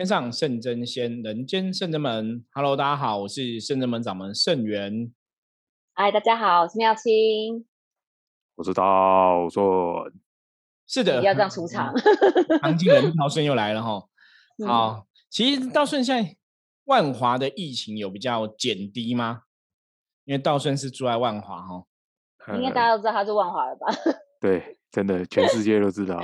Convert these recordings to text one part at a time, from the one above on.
天上圣真仙，人间圣真门。Hello，大家好，我是圣真门掌门圣元。嗨，大家好，我是妙清。我是道顺。是的，要这样出场。唐金人道顺又来了哈。好，其实道顺现在万华的疫情有比较减低吗？因为道顺是住在万华哈。应该大家都知道他是万华的吧？对，真的，全世界都知道。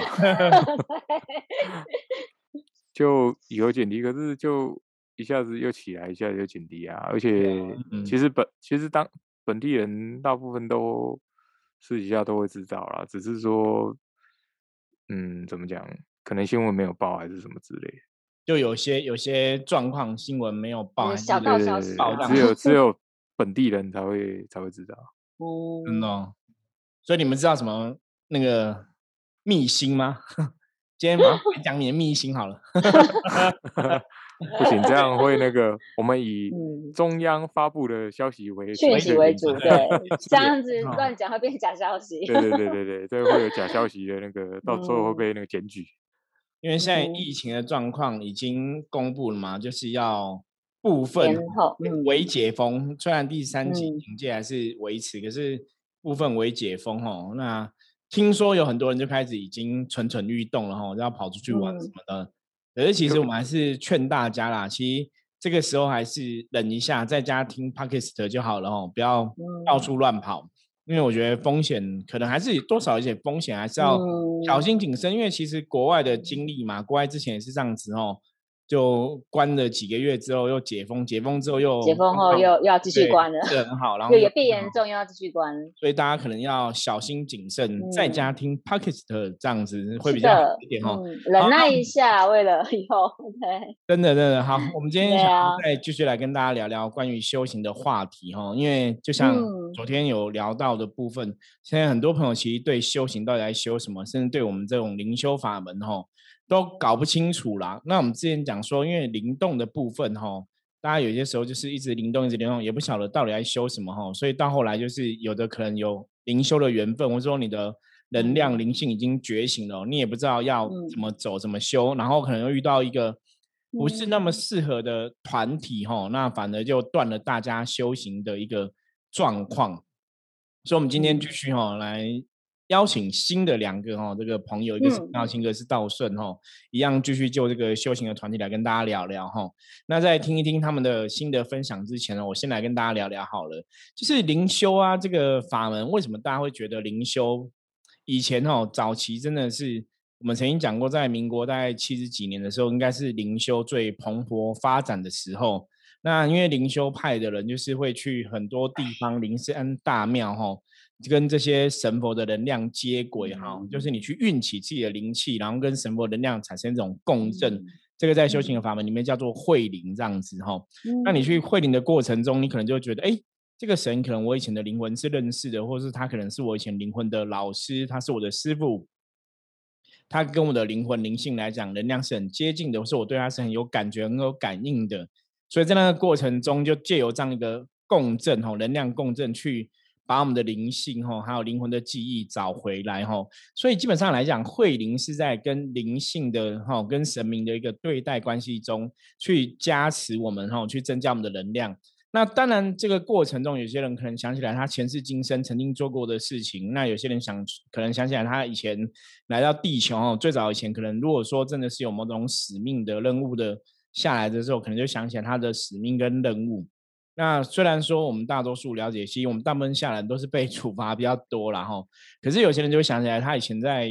就有减低，可是就一下子又起来，一下子又减低啊！而且其实本其实当本地人大部分都私底下都会知道啦，只是说，嗯，怎么讲？可能新闻没有报，还是什么之类。就有些有些状况新闻没有报，小道消息，只有 只有本地人才会才会知道。哦，真的。所以你们知道什么那个秘辛吗？今天讲你的秘辛好了。不行，这样会那个。我们以中央发布的消息为讯息为主，对，这样子乱讲会变假消息。对对对对对，这会有假消息的那个，到时候会被那个检举。因为现在疫情的状况已经公布了嘛，就是要部分为解封，虽然第三级警戒还是维持，可是部分为解封哦。那听说有很多人就开始已经蠢蠢欲动了哈，要跑出去玩什么的。可是其实我们还是劝大家啦，其实这个时候还是忍一下，在家听 podcast 就好了哈，不要到处乱跑。因为我觉得风险可能还是多少一些风险，还是要小心谨慎。因为其实国外的经历嘛，国外之前也是这样子哦。就关了几个月之后又解封，解封之后又解封后又又要继续关了，是很好。然后也变严重，又要继续关。所以大家可能要小心谨慎，在家听 podcast 这样子会比较好一点哦。忍耐一下，为了以后。对，真的真的好。我们今天想再继续来跟大家聊聊关于修行的话题哈，因为就像昨天有聊到的部分，现在很多朋友其实对修行到底在修什么，甚至对我们这种灵修法门哈。都搞不清楚啦。那我们之前讲说，因为灵动的部分哈，大家有些时候就是一直灵动，一直灵动，也不晓得到底在修什么哈。所以到后来就是有的可能有灵修的缘分，或者说你的能量灵性已经觉醒了，你也不知道要怎么走，怎么修，然后可能又遇到一个不是那么适合的团体哈，那反而就断了大家修行的一个状况。所以，我们今天继续哈来。邀请新的两个哈，这个朋友，一个是道清，一个是道顺哈，一样继续就这个修行的团体来跟大家聊聊哈。那在听一听他们的新的分享之前呢，我先来跟大家聊聊好了。就是灵修啊，这个法门为什么大家会觉得灵修？以前哈，早期真的是我们曾经讲过，在民国大概七十几年的时候，应该是灵修最蓬勃发展的时候。那因为灵修派的人就是会去很多地方灵山大庙哈。跟这些神佛的能量接轨哈，就是你去运起自己的灵气，然后跟神佛能量产生这种共振，这个在修行的法门里面叫做慧灵这样子哈。那你去慧灵的过程中，你可能就觉得，哎，这个神可能我以前的灵魂是认识的，或者是他可能是我以前灵魂的老师，他是我的师傅，他跟我的灵魂灵性来讲，能量是很接近的，或是我对他是很有感觉、很有感应的。所以在那个过程中，就借由这样一个共振哈，能量共振去。把我们的灵性哈，还有灵魂的记忆找回来哈，所以基本上来讲，慧灵是在跟灵性的哈，跟神明的一个对待关系中去加持我们哈，去增加我们的能量。那当然，这个过程中，有些人可能想起来他前世今生曾经做过的事情，那有些人想可能想起来他以前来到地球哦，最早以前可能如果说真的是有某种使命的任务的下来的时候，可能就想起来他的使命跟任务。那虽然说我们大多数了解，其实我们大部分下来都是被处罚比较多然后，可是有些人就会想起来，他以前在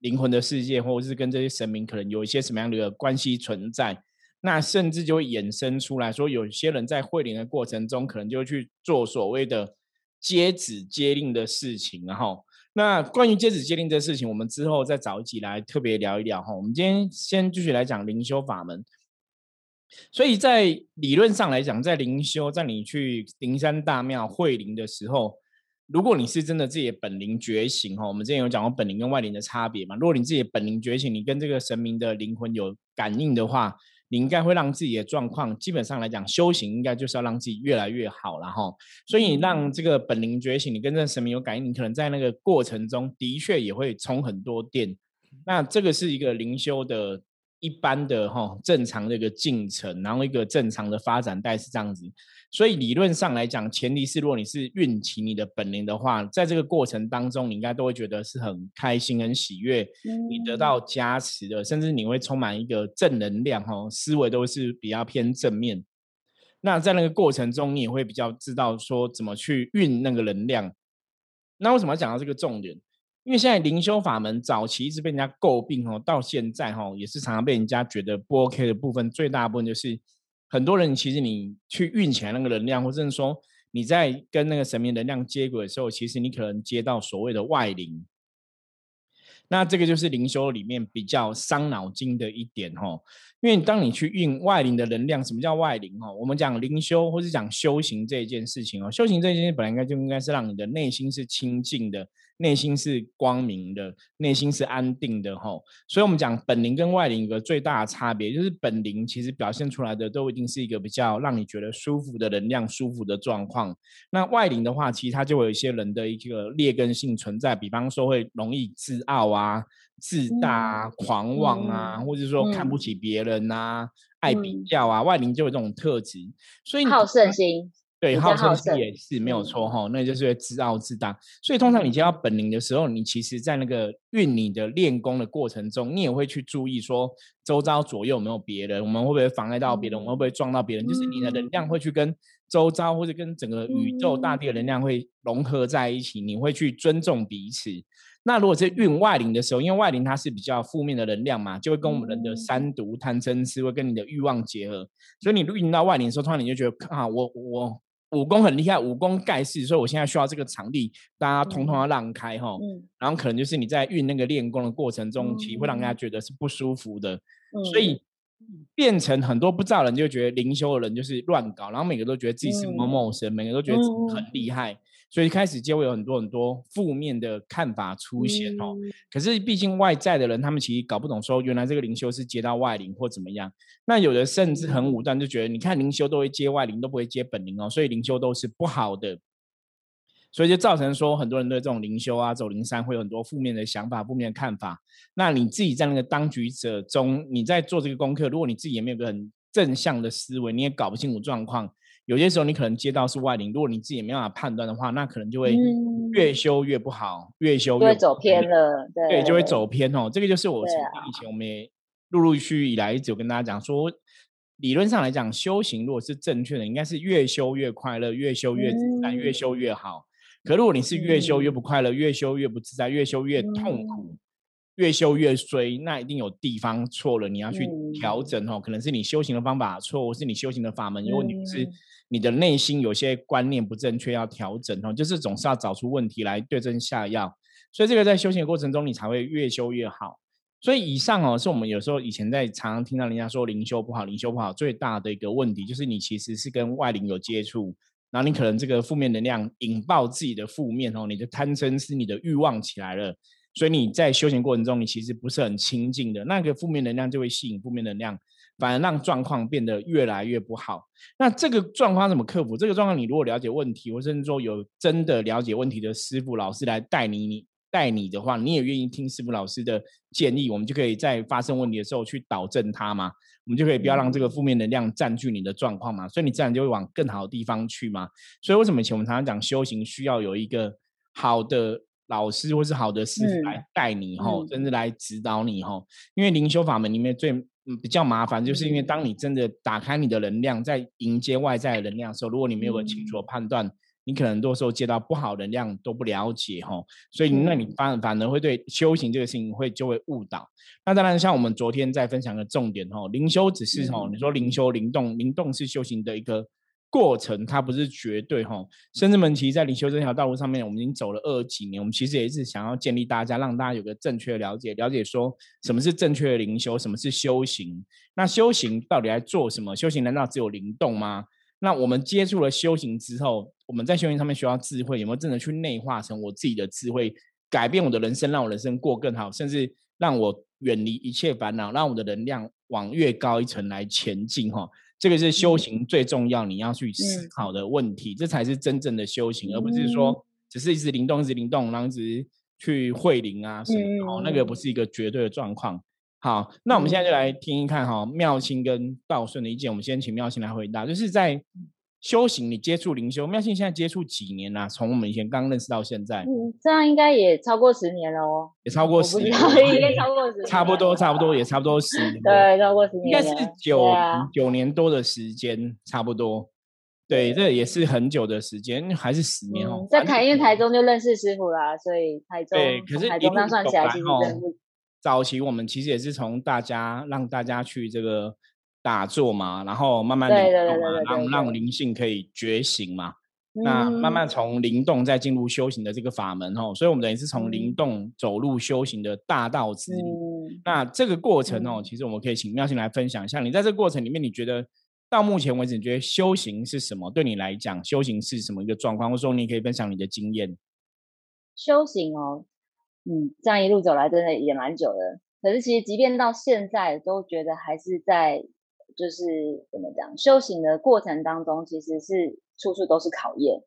灵魂的世界，或者是跟这些神明可能有一些什么样的关系存在，那甚至就会衍生出来说，有些人在会灵的过程中，可能就去做所谓的接旨接令的事情，然后，那关于接旨接令这事情，我们之后再找一集来特别聊一聊哈。我们今天先继续来讲灵修法门。所以在理论上来讲，在灵修，在你去灵山大庙会灵的时候，如果你是真的自己的本灵觉醒哈，我们之前有讲过本灵跟外灵的差别嘛。如果你自己的本灵觉醒，你跟这个神明的灵魂有感应的话，你应该会让自己的状况，基本上来讲，修行应该就是要让自己越来越好了哈。所以你让这个本灵觉醒，你跟这个神明有感应，你可能在那个过程中的确也会充很多电。那这个是一个灵修的。一般的哈正常的一个进程，然后一个正常的发展带是这样子。所以理论上来讲，前提是如果你是运起你的本领的话，在这个过程当中，你应该都会觉得是很开心、很喜悦，你得到加持的，甚至你会充满一个正能量哈，思维都是比较偏正面。那在那个过程中，你也会比较知道说怎么去运那个能量。那为什么要讲到这个重点？因为现在灵修法门早期一直被人家诟病哦，到现在哈也是常常被人家觉得不 OK 的部分，最大部分就是很多人其实你去运起来那个能量，或者是说你在跟那个神明能量接轨的时候，其实你可能接到所谓的外灵。那这个就是灵修里面比较伤脑筋的一点哦，因为当你去运外灵的能量，什么叫外灵哦？我们讲灵修或是讲修行这一件事情哦，修行这件事情本来应该就应该是让你的内心是清净的。内心是光明的，内心是安定的，吼。所以，我们讲本灵跟外灵有个最大的差别，就是本灵其实表现出来的都一定是一个比较让你觉得舒服的能量、舒服的状况。那外灵的话，其实它就有一些人的一个劣根性存在，比方说会容易自傲啊、自大啊、狂妄啊，或者说看不起别人啊、爱比较啊，外灵就有这种特质。所以好胜心。对，好胜心也是没有错哈，那就是自傲自大。所以通常你接到本灵的时候，你其实在那个运你的练功的过程中，你也会去注意说，周遭左右有没有别人，我们会不会妨碍到别人，我们会不会撞到别人？就是你的能量会去跟周遭或者跟整个宇宙大地的能量会融合在一起，你会去尊重彼此。那如果是运外灵的时候，因为外灵它是比较负面的能量嘛，就会跟我们人的三毒、贪嗔痴会跟你的欲望结合，所以你运到外灵的时候，突然你就觉得啊，我我。武功很厉害，武功盖世，所以我现在需要这个场地，大家通通要让开哈。然后可能就是你在运那个练功的过程中，其实会让人家觉得是不舒服的，所以变成很多不知道人就觉得灵修的人就是乱搞，然后每个都觉得自己是某某神，每个都觉得很厉害。所以开始就会有很多很多负面的看法出现哦。可是毕竟外在的人，他们其实搞不懂说，原来这个灵修是接到外灵或怎么样。那有的甚至很武断，就觉得你看灵修都会接外灵，都不会接本灵哦，所以灵修都是不好的。所以就造成说，很多人对这种灵修啊、走灵山会有很多负面的想法、负面的看法。那你自己在那个当局者中，你在做这个功课，如果你自己也没有个很正向的思维，你也搞不清楚状况。有些时候你可能接到是外灵，如果你自己没办法判断的话，那可能就会越修越不好，越修越走偏了。对，就会走偏哦。这个就是我以前我们也陆陆续续以来一直有跟大家讲说，理论上来讲，修行如果是正确的，应该是越修越快乐，越修越自在，越修越好。可如果你是越修越不快乐，越修越不自在，越修越痛苦。越修越衰，那一定有地方错了，你要去调整哦。可能是你修行的方法错，或是你修行的法门如果你，是你的内心有些观念不正确，要调整哦。就是总是要找出问题来对症下药。所以这个在修行的过程中，你才会越修越好。所以以上哦，是我们有时候以前在常常听到人家说灵修不好，灵修不好最大的一个问题，就是你其实是跟外灵有接触，然后你可能这个负面能量引爆自己的负面哦，你的贪嗔是你的欲望起来了。所以你在修行过程中，你其实不是很清净的，那个负面能量就会吸引负面能量，反而让状况变得越来越不好。那这个状况怎么克服？这个状况你如果了解问题，或甚至说有真的了解问题的师傅老师来带你，你带你的话，你也愿意听师傅老师的建议，我们就可以在发生问题的时候去导正它嘛，我们就可以不要让这个负面能量占据你的状况嘛，所以你自然就会往更好的地方去嘛。所以为什么以前我们常常讲修行需要有一个好的。老师或是好的师傅来带你吼，甚至来指导你吼。因为灵修法门里面最比较麻烦，就是因为当你真的打开你的能量，在迎接外在的能量的时候，如果你没有个清楚的判断，你可能多时候接到不好能量都不了解吼。所以那你反反而会对修行这个事情会就会误导。那当然，像我们昨天在分享的重点吼，灵修只是吼，你说灵修灵动，灵动是修行的一个。过程它不是绝对哈，甚至们其实，在灵修这条道路上面，我们已经走了二十几年。我们其实也是想要建立大家，让大家有个正确的了解，了解说什么是正确的灵修，什么是修行。那修行到底在做什么？修行难道只有灵动吗？那我们接触了修行之后，我们在修行上面需要智慧，有没有真的去内化成我自己的智慧，改变我的人生，让我人生过更好，甚至让我远离一切烦恼，让我的能量往越高一层来前进哈。这个是修行最重要，你要去思考的问题，这才是真正的修行，而不是说只是一直灵动，一直灵动，然后一直去会灵啊什么，哦，那个不是一个绝对的状况。好，那我们现在就来听一看哈，妙清跟道顺的意见。我们先请妙清来回答，就是在修行，你接触灵修，妙信现在接触几年啦？从我们以前刚认识到现在，嗯，这样应该也超过十年了哦，也超过十年，应该超过十，差不多，差不多，也差不多十年，对，超过十年，应该是九九年多的时间，差不多。对，这也是很久的时间，还是十年哦。在台因为台中就认识师傅啦，所以台中对，可是台中那算起来其实真不。早期我们其实也是从大家让大家去这个打坐嘛，然后慢慢灵动嘛，让让灵性可以觉醒嘛。那慢慢从灵动再进入修行的这个法门哦，所以我们等于是从灵动走入修行的大道之路。那这个过程哦，其实我们可以请妙心来分享一下，你在这个过程里面，你觉得？到目前为止，你觉得修行是什么？对你来讲，修行是什么一个状况？或者说，你可以分享你的经验。修行哦，嗯，这样一路走来，真的也蛮久的。可是，其实即便到现在，都觉得还是在，就是怎么讲，修行的过程当中，其实是处处都是考验。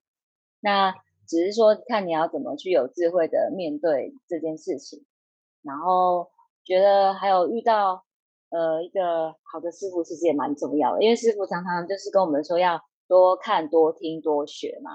那只是说，看你要怎么去有智慧的面对这件事情。然后，觉得还有遇到。呃，一个好的师傅其实也蛮重要的，因为师傅常常就是跟我们说要多看、多听、多学嘛。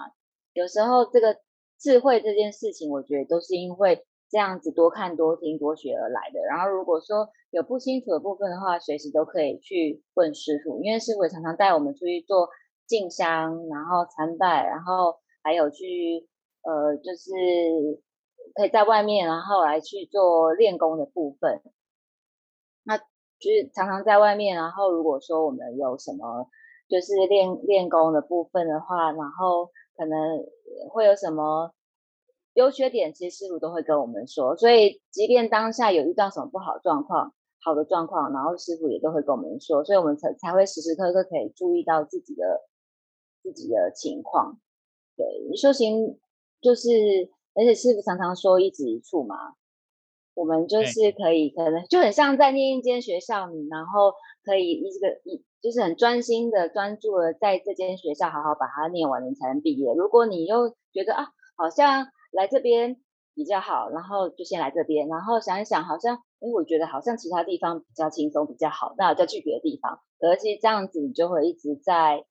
有时候这个智慧这件事情，我觉得都是因为这样子多看、多听、多学而来的。然后如果说有不清楚的部分的话，随时都可以去问师傅，因为师傅也常常带我们出去做进香，然后参拜，然后还有去呃，就是可以在外面，然后来去做练功的部分。那就是常常在外面，然后如果说我们有什么就是练练功的部分的话，然后可能会有什么优缺点，其实师傅都会跟我们说。所以即便当下有遇到什么不好状况、好的状况，然后师傅也都会跟我们说，所以我们才才会时时刻刻可以注意到自己的自己的情况。对，修行就是，而且师傅常常说一指一处嘛。我们就是可以，可能就很像在念一间学校，你然后可以一个一就是很专心的专注的在这间学校好好把它念完，你才能毕业。如果你又觉得啊，好像来这边比较好，然后就先来这边，然后想一想，好像哎，我觉得好像其他地方比较轻松比较好，那我再去别的地方。而且这样子，你就会一直在。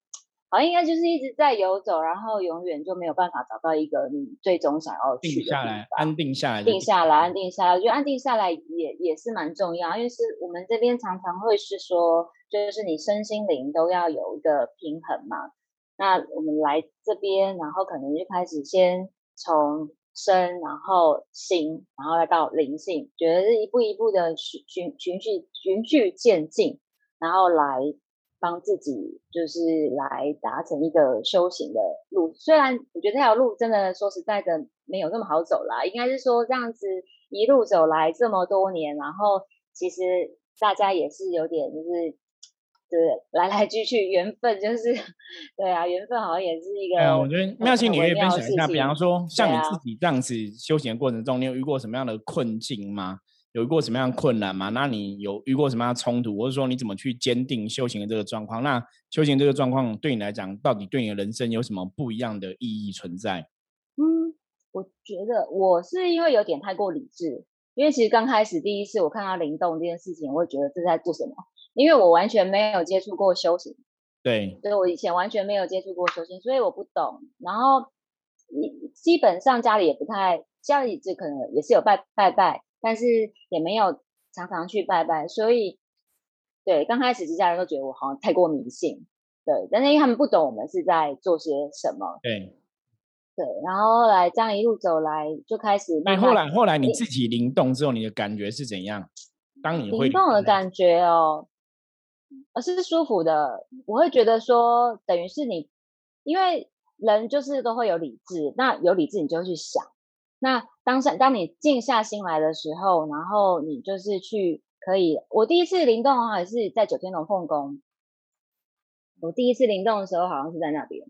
好像，应该就是一直在游走，然后永远就没有办法找到一个你最终想要去的下来，安定下来，定下来，安定下来。我觉得安定下来也也是蛮重要，因为是我们这边常常会是说，就是你身心灵都要有一个平衡嘛。那我们来这边，然后可能就开始先从身，然后心，然后再到灵性，觉得是一步一步的循循循序循序渐进，然后来。帮自己就是来达成一个修行的路，虽然我觉得这条路真的说实在的没有那么好走啦，应该是说这样子一路走来这么多年，然后其实大家也是有点就是对来来去去缘分，就是对啊，缘分好像也是一个。哎我觉得妙心，你可以分享一下，比方说像你自己这样子修行的过程中，你有遇过什么样的困境吗？有遇过什么样的困难吗？那你有遇过什么样的冲突，或者说你怎么去坚定修行的这个状况？那修行这个状况对你来讲，到底对你的人生有什么不一样的意义存在？嗯，我觉得我是因为有点太过理智，因为其实刚开始第一次我看到灵动这件事情，我会觉得这在做什么？因为我完全没有接触过修行，对，对我以前完全没有接触过修行，所以我不懂。然后基本上家里也不太，家里这可能也是有拜拜拜。但是也没有常常去拜拜，所以对刚开始其家人都觉得我好像太过迷信，对，但是因为他们不懂我们是在做些什么，对，对，然后后来这样一路走来就开始，那后来后来你自己灵动之后，你的感觉是怎样？当你会灵动的感觉哦，而是舒服的，我会觉得说，等于是你，因为人就是都会有理智，那有理智你就去想。那当下，当你静下心来的时候，然后你就是去可以。我第一次灵动还是在九天龙凤宫。我第一次灵动的时候，好像是在那边，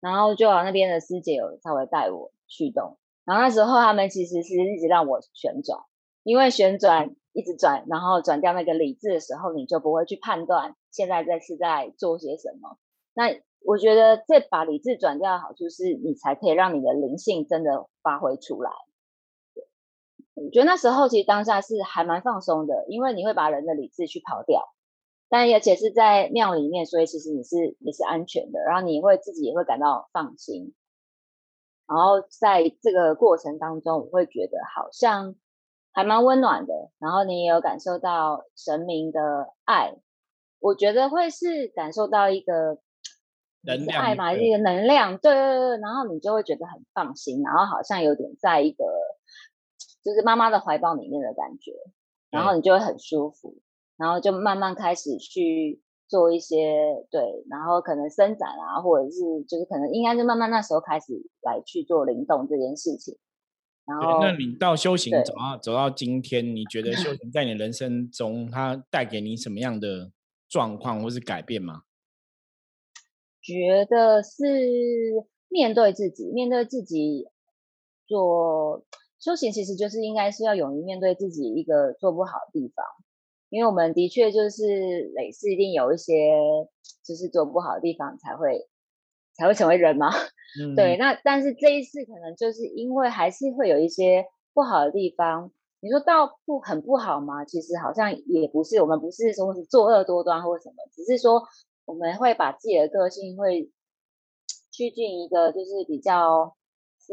然后就好那边的师姐有稍微带我去动。然后那时候他们其实是一直让我旋转，因为旋转一直转，然后转掉那个理智的时候，你就不会去判断现在在是在做些什么。那我觉得这把理智转掉的好处是，你才可以让你的灵性真的发挥出来。我觉得那时候其实当下是还蛮放松的，因为你会把人的理智去抛掉，但而且是在庙里面，所以其实你是你是安全的，然后你会自己也会感到放心。然后在这个过程当中，我会觉得好像还蛮温暖的，然后你也有感受到神明的爱，我觉得会是感受到一个能量爱嘛，一个能量，对对对，然后你就会觉得很放心，然后好像有点在一个。就是妈妈的怀抱里面的感觉，然后你就会很舒服，然后就慢慢开始去做一些对，然后可能伸展啊，或者是就是可能应该是慢慢那时候开始来去做灵动这件事情。然后，那你到修行走到走到今天，你觉得修 行在你人生中它带给你什么样的状况或是改变吗？觉得是面对自己，面对自己做。修行其实就是应该是要勇于面对自己一个做不好的地方，因为我们的确就是累世一定有一些就是做不好的地方才会才会成为人嘛。对，那但是这一次可能就是因为还是会有一些不好的地方，你说到不很不好吗？其实好像也不是，我们不是说是作恶多端或什么，只是说我们会把自己的个性会 趋近一个就是比较是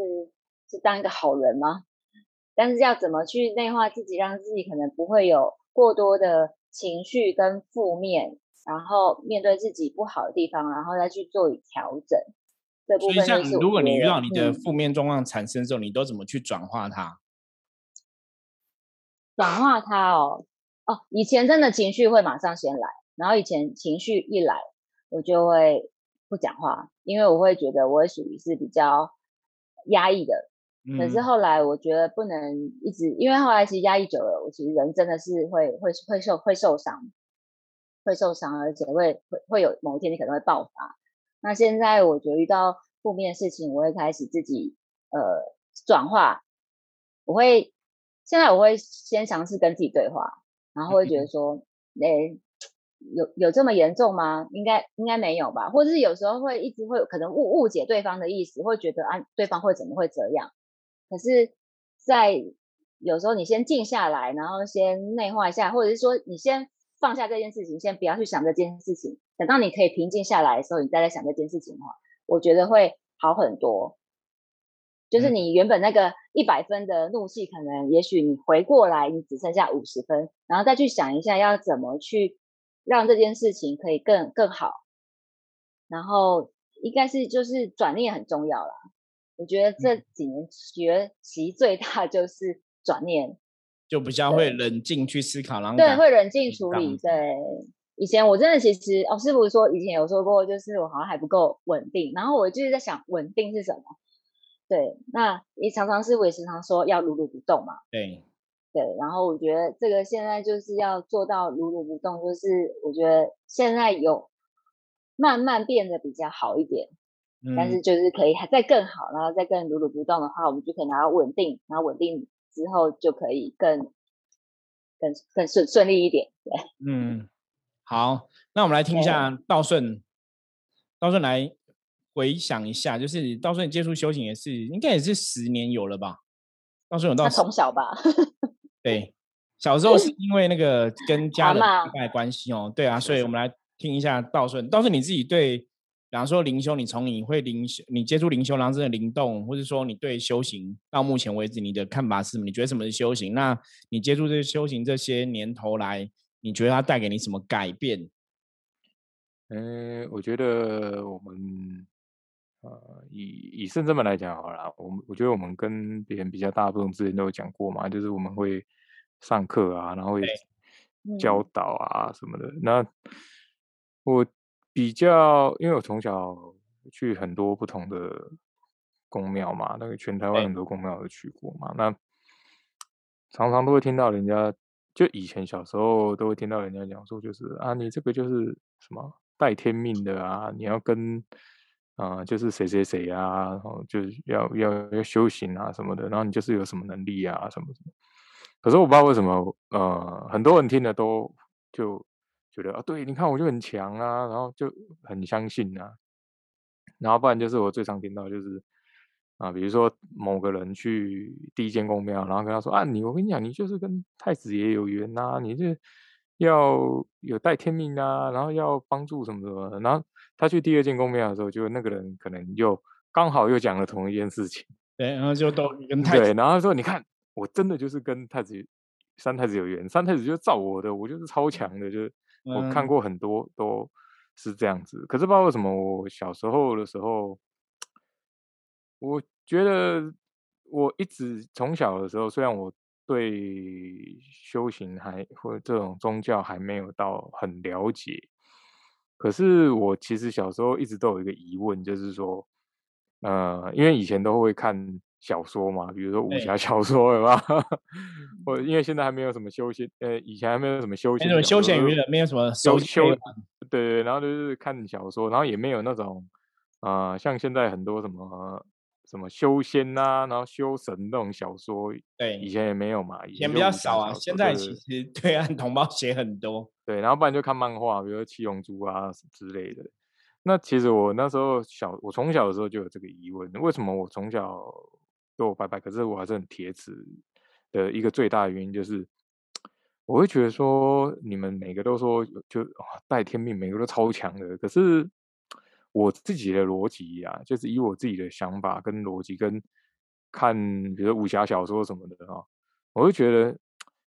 是当一个好人吗？但是要怎么去内化自己，让自己可能不会有过多的情绪跟负面，然后面对自己不好的地方，然后再去做调整。这部分像如果你遇到你的负面状况产生之后，你都怎么去转化它？转化它哦哦，以前真的情绪会马上先来，然后以前情绪一来，我就会不讲话，因为我会觉得我属于是比较压抑的。可是后来我觉得不能一直，因为后来其实压抑久了，我其实人真的是会会会受会受伤，会受伤，而且会会会有某一天你可能会爆发。那现在我觉得遇到负面事情，我会开始自己呃转化，我会现在我会先尝试跟自己对话，然后会觉得说，哎，有有这么严重吗？应该应该没有吧？或者是有时候会一直会可能误误解对方的意思，会觉得啊对方会怎么会这样？可是，在有时候你先静下来，然后先内化一下，或者是说你先放下这件事情，先不要去想这件事情。等到你可以平静下来的时候，你再来想这件事情的话，我觉得会好很多。就是你原本那个一百分的怒气，可能也许你回过来，你只剩下五十分，然后再去想一下要怎么去让这件事情可以更更好。然后应该是就是转念很重要啦。我觉得这几年学习最大就是转念，就比较会冷静去思考，然后对会冷静处理。对，以前我真的其实哦，师傅说以前有说过，就是我好像还不够稳定，然后我就是在想稳定是什么？对，那也常常师傅也时常说要如如不动嘛。对，对，然后我觉得这个现在就是要做到如如不动，就是我觉得现在有慢慢变得比较好一点。但是就是可以还再更好，然后再更如如不动的话，我们就可以拿到稳定，然后稳定之后就可以更更更顺顺利一点。对，嗯，好，那我们来听一下道顺，道顺来回想一下，就是道顺接触修行也是应该也是十年有了吧？道顺有到从小吧？对，小时候是因为那个跟家人的关系哦，对啊，所以我们来听一下道顺，道顺你自己对。比方说灵修，你从你会灵修，你接触灵修，然后真的灵动，或者说你对修行到目前为止你的看法是什么？你觉得什么是修行？那你接触这些修行这些年头来，你觉得它带给你什么改变？嗯，我觉得我们呃，以以圣真门来讲好了，我们我觉得我们跟别人比较大部分之前都有讲过嘛，就是我们会上课啊，然后会教导啊什么的。那我。比较，因为我从小去很多不同的宫庙嘛，那个全台湾很多宫庙都去过嘛，那常常都会听到人家，就以前小时候都会听到人家讲说，就是啊，你这个就是什么带天命的啊，你要跟啊，就是谁谁谁啊，然后就是要要要修行啊什么的，然后你就是有什么能力啊什么什么。可是我不知道为什么，呃，很多人听的都就。觉得啊，对，你看我就很强啊，然后就很相信啊，然后不然就是我最常听到就是，啊，比如说某个人去第一间公庙，然后跟他说啊，你我跟你讲，你就是跟太子爷有缘呐，你这要有带天命啊，然后要帮助什么什么，然后他去第二间公庙的时候，就那个人可能又刚好又讲了同一件事情，对，然后就都跟太子，对，然后说你看，我真的就是跟太子三太子有缘，三太子就照我的，我就是超强的，就是我看过很多都是这样子，可是不知道为什么我小时候的时候。我觉得我一直从小的时候，虽然我对修行还或这种宗教还没有到很了解，可是我其实小时候一直都有一个疑问，就是说，呃，因为以前都会看小说嘛，比如说武侠小说，对吧？或因为现在还没有什么修仙，呃，以前还没有什么修仙，那种休闲娱乐，没有什么修修，对对，然后就是看小说，然后也没有那种，啊，像现在很多什么。什么修仙呐，然后修神那种小说，对，以前也没有嘛，以前比较少 啊。现在其实对岸同胞写很多，对，然后不然就看漫画，比如说七龙珠啊之类的。那其实我那时候小，我从小的时候就有这个疑问：为什么我从小都拜拜，可是我还是很铁齿的一个最大的原因就是，我会觉得说你们每个都说就带天命，每个都超强的，可是。我自己的逻辑呀，就是以我自己的想法跟逻辑跟看，比如武侠小说什么的啊，我会觉得，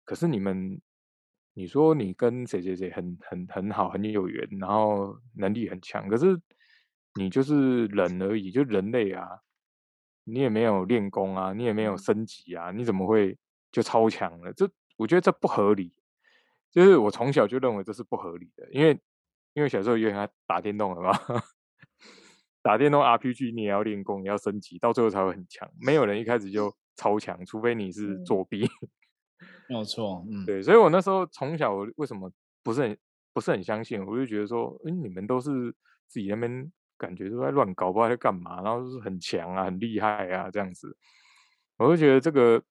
可是你们，你说你跟谁谁谁很很很好，很有缘，然后能力很强，可是你就是人而已，就人类啊，你也没有练功啊，你也没有升级啊，你怎么会就超强了？这我觉得这不合理，就是我从小就认为这是不合理的，因为因为小时候也爱打电动了嘛。打电动 RPG，你也要练功，你要升级，到最后才会很强。没有人一开始就超强，除非你是作弊。没有错，嗯，对。所以我那时候从小为什么不是很不是很相信？我就觉得说，哎，你们都是自己那边感觉都在乱搞，不知道在干嘛，然后就是很强啊，很厉害啊，这样子。我就觉得这个，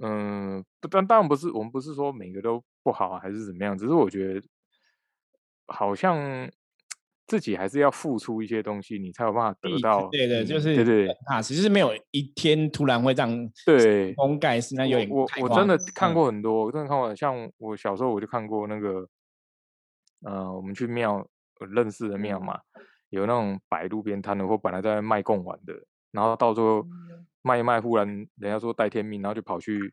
嗯，不，但当然不是，我们不是说每个都不好还是怎么样，只是我觉得好像。自己还是要付出一些东西，你才有办法得到。对对，就是对对啊，其实没有一天突然会这样对封盖是那有点。我我真的看过很多，我真的看过，像我小时候我就看过那个，呃，我们去庙认识的庙嘛，有那种摆路边摊的，或本来在卖贡丸的，然后到最后卖一卖，忽然人家说带天命，然后就跑去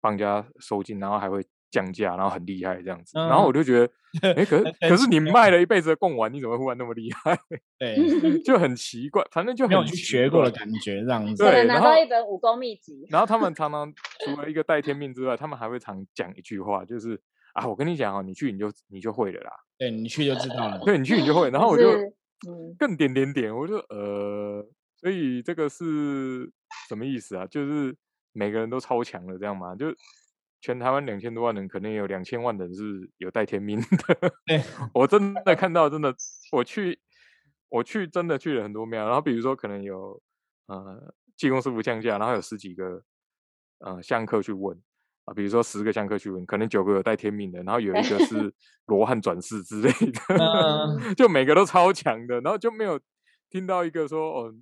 帮人家收金，然后还会。降价，然后很厉害这样子，然后我就觉得，哎，可是 可是你卖了一辈子的贡丸，你怎么忽然那么厉害？对，就很奇怪，反正就没有去学过的感觉这样子。对，拿到一本武功秘籍。然后他们 常常除了一个带天命之外，他们还会常讲一句话，就是啊，我跟你讲哦，你去你就你就会了啦。对你去就知道了。对你去你就会，然后我就更点点点，我就呃，所以这个是什么意思啊？就是每个人都超强了这样吗？就。全台湾两千多万人，可能有两千万人是有带天命的。我真的看到，真的，我去，我去，真的去了很多庙。然后比如说，可能有呃，济公师傅降价，然后有十几个呃香客去问啊，比如说十个香客去问，可能九个有带天命的，然后有一个 是罗汉转世之类的，就每个都超强的，然后就没有听到一个说哦，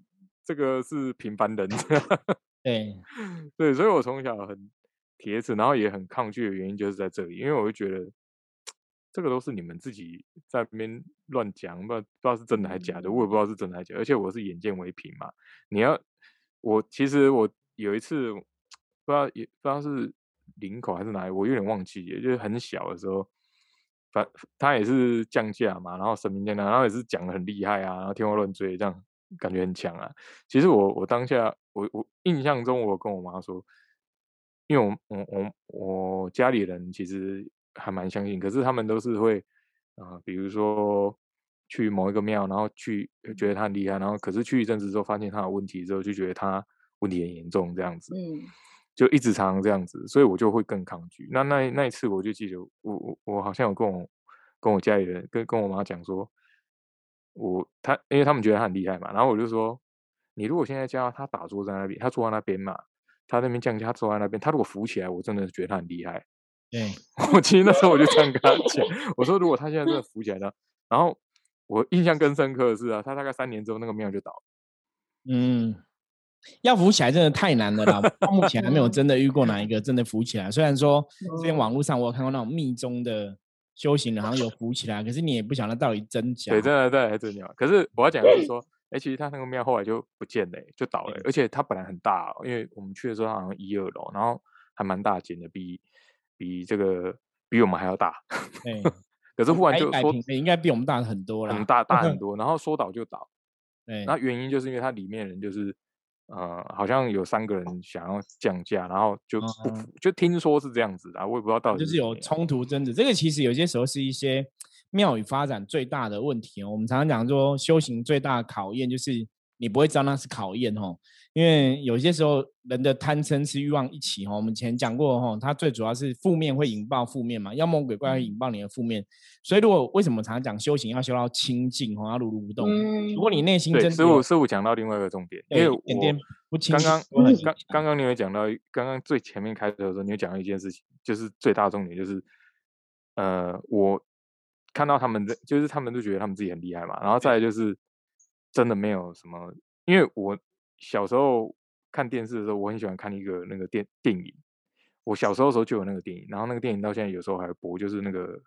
这个是平凡人。对 对，所以我从小很。铁子，然后也很抗拒的原因就是在这里，因为我就觉得这个都是你们自己在那边乱讲，不不知道是真的还是假的，我也不知道是真的还是假，而且我是眼见为凭嘛。你要我其实我有一次不知道也不知道是林口还是哪里，我有点忘记，也就是很小的时候，反他也是降价嘛，然后神明降价，然后也是讲的很厉害啊，然后天花乱坠这样，感觉很强啊。其实我我当下我我印象中我跟我妈说。因为我我我我家里人其实还蛮相信，可是他们都是会啊，比如说去某一个庙，然后去觉得他很厉害，然后可是去一阵子之后发现他有问题之后，就觉得他问题很严重这样子，就一直常常这样子，所以我就会更抗拒。那那那一次我就记得，我我我好像有跟我跟我家里人跟跟我妈讲说，我他因为他们觉得他很厉害嘛，然后我就说，你如果现在叫他打坐在那边，他坐在那边嘛。他那边降价，坐在那边，他如果浮起来，我真的觉得他很厉害。对，我其实那时候我就这样跟他讲，我说如果他现在真的浮起来呢，然后我印象更深刻的是啊，他大概三年之后那个庙就倒。嗯，要浮起来真的太难了啦，目前还没有真的遇过哪一个真的浮起来。虽然说之前网络上我有看过那种密宗的修行人，好像有浮起来，可是你也不晓得到底真假。对，真的对，真的。可是我要讲的是说，哎，其实他那个庙后来就不见了，就倒了。而且它本来很大，因为我们去的时候好像一二楼，然后还蛮大间的，比比这个比我们还要大。可是忽然就说，应该比我们大很多了，很大大很多。然后说倒就倒。对，那原因就是因为它里面人就是。呃，好像有三个人想要降价，然后就不就听说是这样子的，我也不知道到底就是有冲突争执。这个其实有些时候是一些庙宇发展最大的问题哦。我们常常讲说，修行最大的考验就是你不会知道那是考验哦。因为有些时候人的贪嗔痴欲望一起哈，我们前讲过哈，它最主要是负面会引爆负面嘛，妖魔鬼怪会引爆你的负面。所以如果为什么常常讲修行要修到清净哈，要如如不动。如果你内心真师傅师傅讲到另外一个重点，因为我刚刚刚刚刚你有讲到，刚刚最前面开头的时候，你有讲到一件事情，就是最大重点就是，呃，我看到他们的，就是他们都觉得他们自己很厉害嘛，然后再来就是真的没有什么，因为我。小时候看电视的时候，我很喜欢看一个那个电电影。我小时候时候就有那个电影，然后那个电影到现在有时候还播，就是那个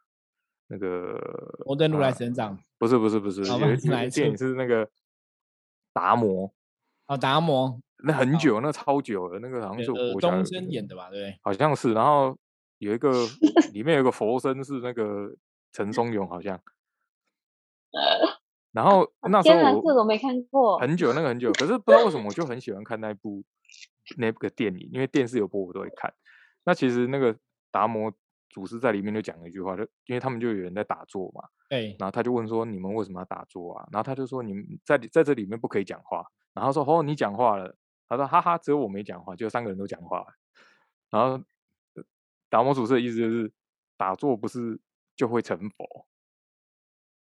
那个《摩登如来神掌》。不是不是不是，有一个电影是那个达摩。哦，达摩，那很久，那超久了，那个好像是我东升演的吧？对，好像是。然后有一个 里面有个佛身是那个陈松勇，好像。然后那时候我没看过很久，那个很久，可是不知道为什么我就很喜欢看那部那个电影，因为电视有播我都会看。那其实那个达摩祖师在里面就讲了一句话，就因为他们就有人在打坐嘛，对，然后他就问说：“你们为什么要打坐啊？”然后他就说：“你们在在这里面不可以讲话。”然后说：“哦，你讲话了。”他说：“哈哈，只有我没讲话，就三个人都讲话。”然后达摩祖师的意思就是，打坐不是就会成佛，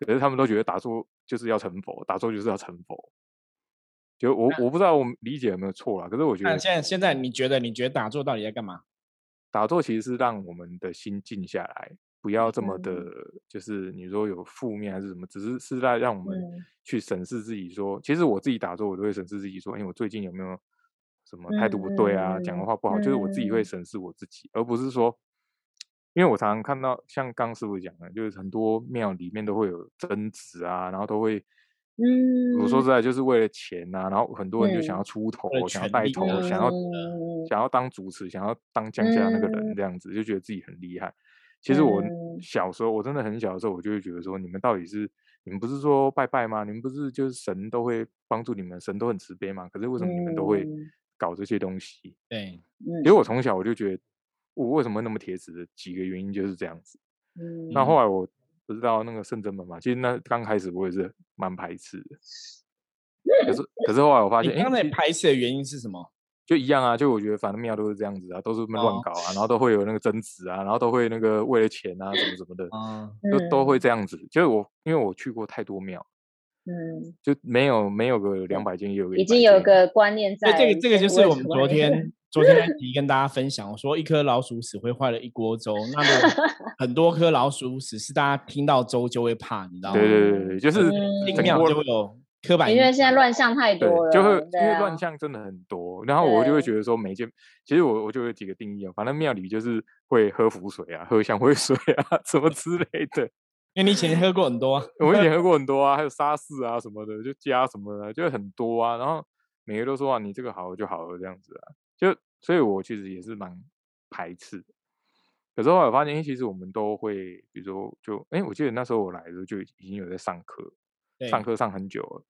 可是他们都觉得打坐。就是要成佛，打坐就是要成佛。就我我不知道我理解有没有错啦，可是我觉得现在现在你觉得你觉得打坐到底在干嘛？打坐其实是让我们的心静下来，不要这么的，就是你说有负面还是什么，只是是在让我们去审视自己。说其实我自己打坐，我都会审视自己，说哎，我最近有没有什么态度不对啊，讲的话不好，就是我自己会审视我自己，而不是说。因为我常常看到，像刚师傅讲的，就是很多庙里面都会有争执啊，然后都会，嗯，我说实在，就是为了钱啊，然后很多人就想要出头，想要带头，想要想要当主持，想要当降价那个人这样子，就觉得自己很厉害。其实我小时候，我真的很小的时候，我就会觉得说，你们到底是你们不是说拜拜吗？你们不是就是神都会帮助你们，神都很慈悲吗？可是为什么你们都会搞这些东西？对，因为我从小我就觉得。我为什么那么铁齿的几个原因就是这样子。嗯，那后来我不知道那个圣真门嘛，其实那刚开始我也是蛮排斥的。可是可是后来我发现，刚才排斥的原因是什么？就一样啊，就我觉得反正庙都是这样子啊，都是乱搞啊，然后都会有那个争执啊，然后都会那个为了钱啊，什么什么的，就都会这样子。就是我因为我去过太多庙，嗯，就没有没有个两百间，有个已经有个观念在。这个这个就是我们昨天。昨天提跟大家分享，我说一颗老鼠屎会坏了一锅粥。那么 很多颗老鼠屎是大家听到粥就会怕，你知道吗？对对对对，就是一秒就会有刻板。因为现在乱象太多了，就会因为乱象真的很多。然后我就会觉得说，每件其实我我就有几个定义啊，反正庙里就是会喝符水啊，喝香灰水啊，什么之类的。因为你以前喝过很多，啊我以前喝过很多啊，还有沙士啊什么的，就加什么的，就很多啊。然后每个都说啊，你这个好就好了这样子啊。就所以，我其实也是蛮排斥。可是后来我发现，其实我们都会，比如说，就哎，我记得那时候我来的时候就已经有在上课，上课上很久了。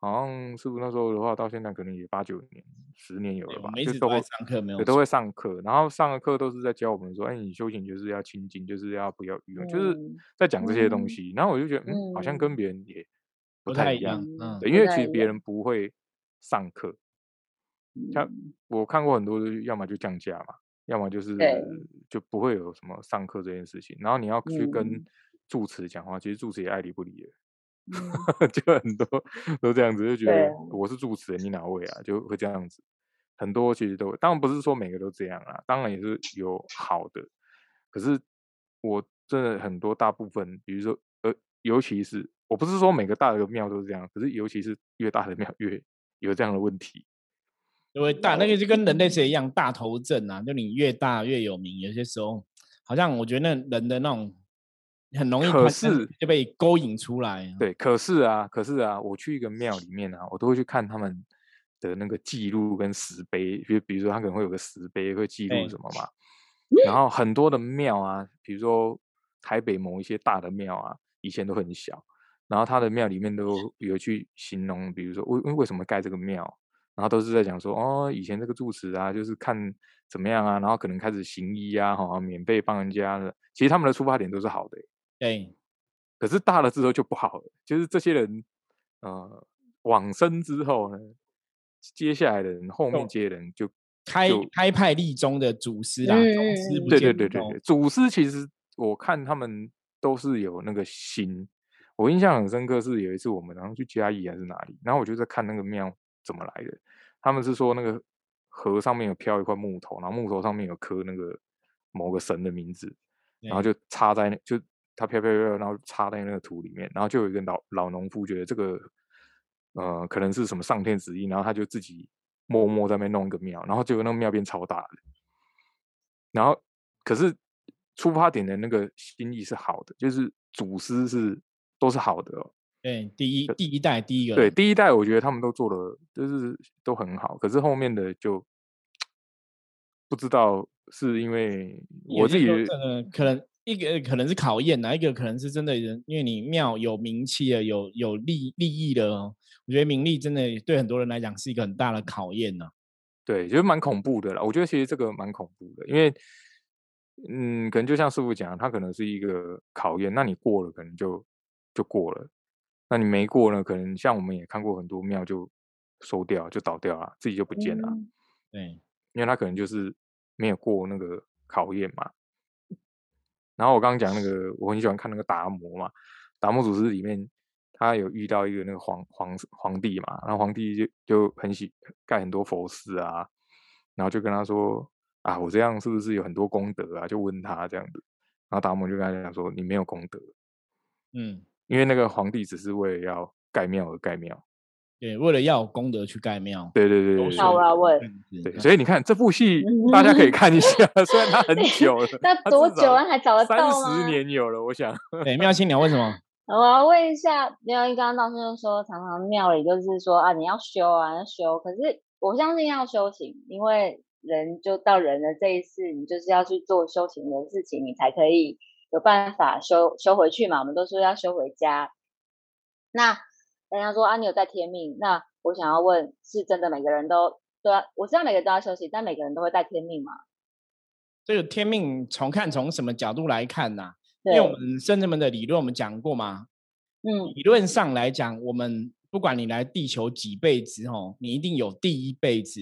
好像是不是那时候的话，到现在可能也八九年、十年有了吧，就都会上课，没有都会上课。然后上的课都是在教我们说，哎，你修行就是要清净，就是要不要欲望，就是在讲这些东西。然后我就觉得，嗯，好像跟别人也不太一样，嗯，因为其实别人不会上课。像我看过很多，要么就降价嘛，要么就是就不会有什么上课这件事情。然后你要去跟住持讲话，其实住持也爱理不理的，就很多都这样子，就觉得我是住持，你哪位啊？就会这样子。很多其实都当然不是说每个都这样啊，当然也是有好的。可是我真的很多大部分，比如说呃，尤其是我不是说每个大的庙都是这样，可是尤其是越大的庙越有这样的问题。就会大。那个就跟人类是一样，大头症啊，就你越大越有名。有些时候，好像我觉得那人的那种很容易，可是就被勾引出来。对，可是啊，可是啊，我去一个庙里面啊，我都会去看他们的那个记录跟石碑，就比如说他可能会有个石碑会记录什么嘛。然后很多的庙啊，比如说台北某一些大的庙啊，以前都很小。然后他的庙里面都有去形容，比如说为为什么盖这个庙，然后都是在讲说哦，以前这个住持啊，就是看怎么样啊，然后可能开始行医啊，哈，免费帮人家的。其实他们的出发点都是好的，对。可是大了之后就不好了，就是这些人呃往生之后呢，接下来的人后面接人就开开派立宗的祖师啦，宗师不对对对对对，祖师其实我看他们都是有那个心。我印象很深刻，是有一次我们然后去嘉义还是哪里，然后我就在看那个庙怎么来的。他们是说那个河上面有漂一块木头，然后木头上面有刻那个某个神的名字，然后就插在那，就它飘飘飘，然后插在那个土里面，然后就有一个老老农夫觉得这个呃可能是什么上天旨意，然后他就自己默默在那边弄一个庙，然后结果那个庙变超大的。然后可是出发点的那个心意是好的，就是祖师是。都是好的，对，第一第一代第一个，对第一代，我觉得他们都做的就是都很好。可是后面的就不知道是因为我自己可能一个可能是考验，哪一个可能是真的人，因为你庙有名气了，有有利利益的，我觉得名利真的对很多人来讲是一个很大的考验呢。对，觉得蛮恐怖的啦。我觉得其实这个蛮恐怖的，因为嗯，可能就像师傅讲，他可能是一个考验，那你过了，可能就。就过了，那你没过呢？可能像我们也看过很多庙就收掉，就倒掉了，自己就不见了。对，因为他可能就是没有过那个考验嘛。然后我刚刚讲那 个，我很喜欢看那个达摩嘛，达摩祖师里面他有遇到一个那个皇皇皇帝嘛，然后皇帝就就很喜盖很多佛寺啊，然后就跟他说啊，我这样是不是有很多功德啊？就问他这样子，然后达摩就跟他讲说，你没有功德，嗯。因为那个皇帝只是为了要盖庙而盖庙，对，为了要有功德去盖庙。对对对对。那我要问，对，所以你看这部戏，大家可以看一下，虽然它很久了，那多久啊？还找得到三十年有了，我想。对，妙青鸟为什么？我要问一下，因为刚刚道生说，常常庙里就是说啊，你要修啊，要修。可是我相信要修行，因为人就到人的这一世，你就是要去做修行的事情，你才可以。有办法修修回去嘛？我们都说要修回家。那人家说啊，你有在天命？那我想要问，是真的每个人都都要？我知道每个人都要休息，但每个人都会带天命吗？这个天命从看从什么角度来看呢？因为我们圣人们的理论我们讲过嘛。嗯，理论上来讲，我们不管你来地球几辈子哦，你一定有第一辈子。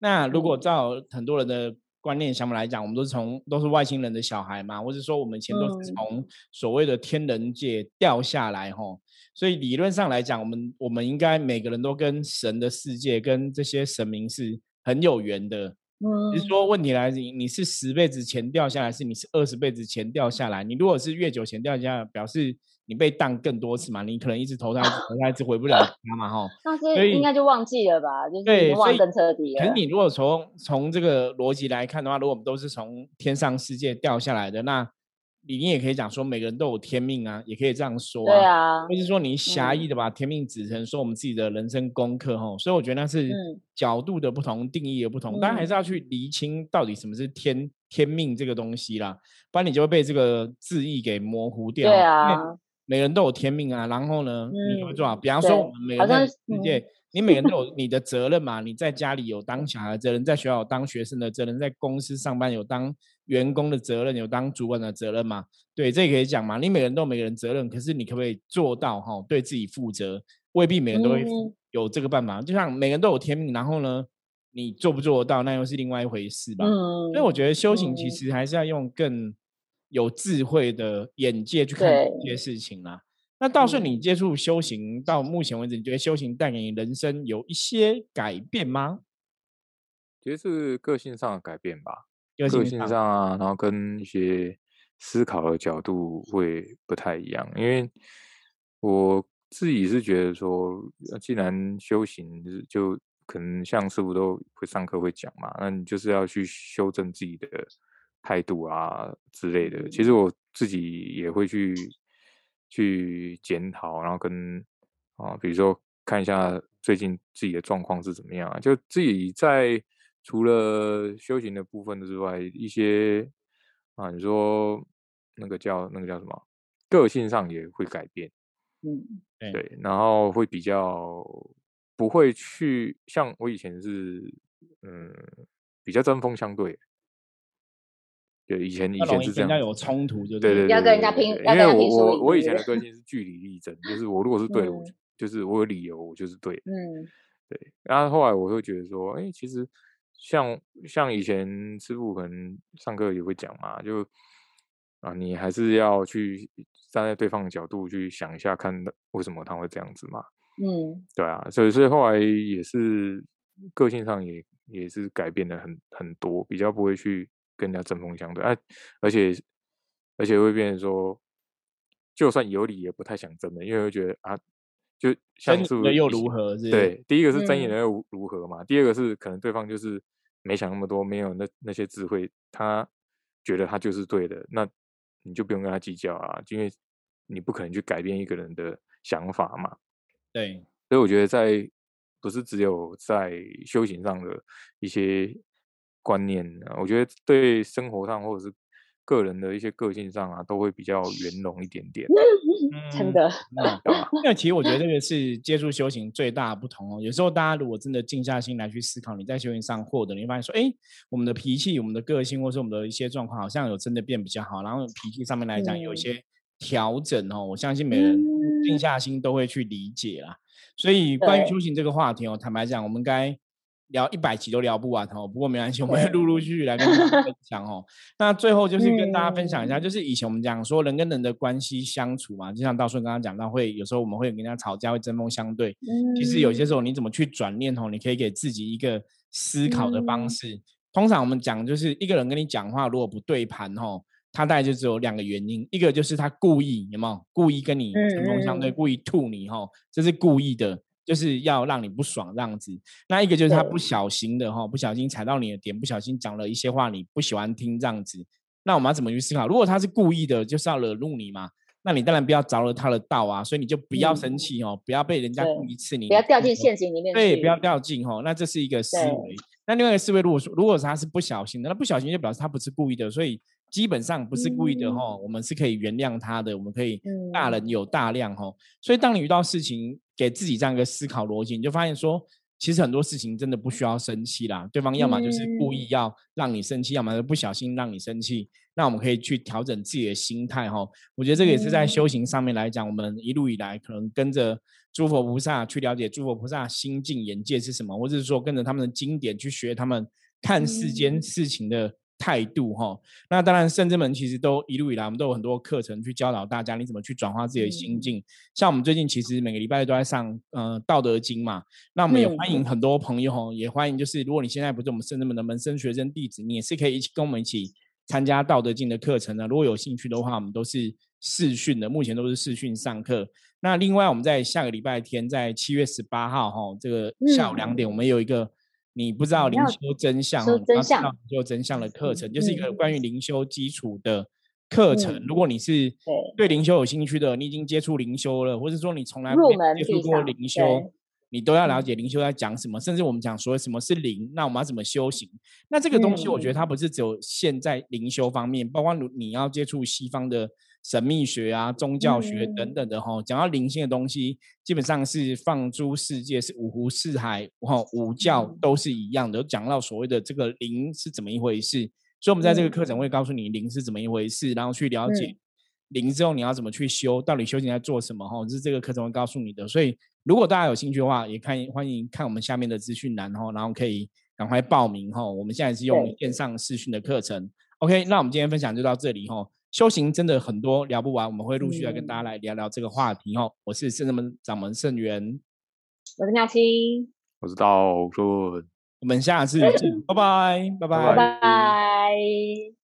那如果照很多人的。观念想法来讲，我们都是从都是外星人的小孩嘛，或者说我们以前都是从所谓的天人界掉下来吼，所以理论上来讲，我们我们应该每个人都跟神的世界跟这些神明是很有缘的。嗯，是说问题来，你你是十辈子前掉下来，是你是二十辈子前掉下来？你如果是越久前掉下来，表示。你被当更多次嘛？你可能一直投胎，投胎一直回不了家嘛，哈。那是应该就忘记了吧？就是忘更彻底了。可是你如果从从这个逻辑来看的话，如果我们都是从天上世界掉下来的，那你也可以讲说每个人都有天命啊，也可以这样说。对啊。或是说你狭义的把天命指成说我们自己的人生功课，哈。所以我觉得那是角度的不同，定义的不同，当然还是要去厘清到底什么是天天命这个东西啦，不然你就会被这个字义给模糊掉。对啊。每人都有天命啊，然后呢，你会做好。比方说，我们每个人世界，你每个人都有你的责任嘛。你在家里有当小孩的责任，在学校有当学生的责任，在公司上班有当员工的责任，有当主管的责任嘛？对，这也可以讲嘛。你每个人都有每个人责任，可是你可不可以做到哈？对自己负责，未必每个人都会有这个办法。就像每个人都有天命，然后呢，你做不做得到，那又是另外一回事吧。所以我觉得修行其实还是要用更。有智慧的眼界去看这些事情啦。那倒是你接触修行到目前为止，你觉得修行带给你人生有一些改变吗？其实是个性上的改变吧，个性上啊，然后跟一些思考的角度会不太一样。因为我自己是觉得说，既然修行就可能像师傅都会上课会讲嘛，那你就是要去修正自己的态度啊之类的。其实我自己也会去去检讨，然后跟啊，比如说看一下最近自己的状况是怎么样啊，就自己在除了修行的部分之外，一些啊，你说那个叫那个叫什么，个性上也会改变，嗯，对，然后会比较。不会去像我以前是，嗯，比较针锋相对。对，以前以前是这样，有冲突就对对对，要跟人家拼，因为我我我以前的个性是据理力争，就是我如果是对的，我就是我有理由，我就是对。嗯，对。然后后来我会觉得说，哎，其实像像以前师傅可能上课也会讲嘛，就啊，你还是要去站在对方的角度去想一下，看为什么他会这样子嘛。嗯，对啊，所以所以后来也是个性上也也是改变了很很多，比较不会去跟人家针锋相对，哎，而且而且会变成说，就算有理也不太想争的，因为会觉得啊，就像是又如何？对，第一个是争赢了又如何嘛？第二个是可能对方就是没想那么多，没有那那些智慧，他觉得他就是对的，那你就不用跟他计较啊，因为你不可能去改变一个人的想法嘛。对，所以我觉得在不是只有在修行上的一些观念啊，我觉得对生活上或者是个人的一些个性上啊，都会比较圆融一点点。真的，那其实我觉得这个是接触修行最大的不同哦。有时候大家如果真的静下心来去思考，你在修行上获得，你会发现说，哎，我们的脾气、我们的个性，或是我们的一些状况，好像有真的变比较好。然后脾气上面来讲，有一些。调整哦，我相信每人静下心都会去理解啦。所以关于修行这个话题哦，坦白讲，我们该聊一百集都聊不完哦。不过没关系，我们会陆陆续续来跟大家分享哦。那最后就是跟大家分享一下，就是以前我们讲说人跟人的关系相处嘛，就像道顺刚刚讲到，会有时候我们会跟人家吵架，会针锋相对。其实有些时候你怎么去转念哦，你可以给自己一个思考的方式。通常我们讲就是一个人跟你讲话，如果不对盘哦。他大概就只有两个原因，一个就是他故意有没有故意跟你针锋相对，故意吐你哈，这是故意的，就是要让你不爽这样子。那一个就是他不小心的哈，不小心踩到你的点，不小心讲了一些话你不喜欢听这样子。那我们要怎么去思考？如果他是故意的，就是要惹怒你嘛，那你当然不要着了他的道啊，所以你就不要生气哦，不要被人家故意刺你，不要掉进陷阱里面。对，不要掉进哈，那这是一个思维。那另外一个思维，如果说如果他是不小心的，那不小心就表示他不是故意的，所以。基本上不是故意的哈，我们是可以原谅他的，我们可以大人有大量哈。所以当你遇到事情，给自己这样一个思考逻辑，你就发现说，其实很多事情真的不需要生气啦。对方要么就是故意要让你生气，要么就不小心让你生气。那我们可以去调整自己的心态哈。我觉得这个也是在修行上面来讲，我们一路以来可能跟着诸佛菩萨去了解诸佛菩萨心境眼界是什么，或者是说跟着他们的经典去学他们看世间事情的。态度哈，那当然圣智门其实都一路以来，我们都有很多课程去教导大家，你怎么去转化自己的心境。像我们最近其实每个礼拜都在上呃道德经嘛，那我们也欢迎很多朋友哈，也欢迎就是如果你现在不是我们圣智门的门生学生弟子，你也是可以一起跟我们一起参加道德经的课程的。如果有兴趣的话，我们都是视讯的，目前都是视讯上课。那另外我们在下个礼拜天，在七月十八号哈，这个下午两点，我们有一个。你不知道灵修真相，你要知道灵修真相的课程，就是一个关于灵修基础的课程。如果你是对灵修有兴趣的，你已经接触灵修了，或者说你从来没接触过灵修，你都要了解灵修在讲什么。甚至我们讲说什么是灵，那我们要怎么修行？那这个东西，我觉得它不是只有现在灵修方面，包括你你要接触西方的。神秘学啊，宗教学等等的哈，讲到灵性的东西，基本上是放诸世界，是五湖四海哈，五教都是一样的。讲到所谓的这个灵是怎么一回事，所以我们在这个课程会告诉你灵是怎么一回事，然后去了解灵之后你要怎么去修，到底修行在做什么哈，这是这个课程会告诉你的。所以如果大家有兴趣的话，也看欢迎看我们下面的资讯栏哈，然后可以赶快报名哈。我们现在是用线上视讯的课程，OK，那我们今天分享就到这里哈。修行真的很多聊不完，我们会陆续来跟大家来聊聊这个话题哦。我是圣门掌门圣元，我是妙清，我是道顺，我们下次见，拜拜，拜。拜，拜拜。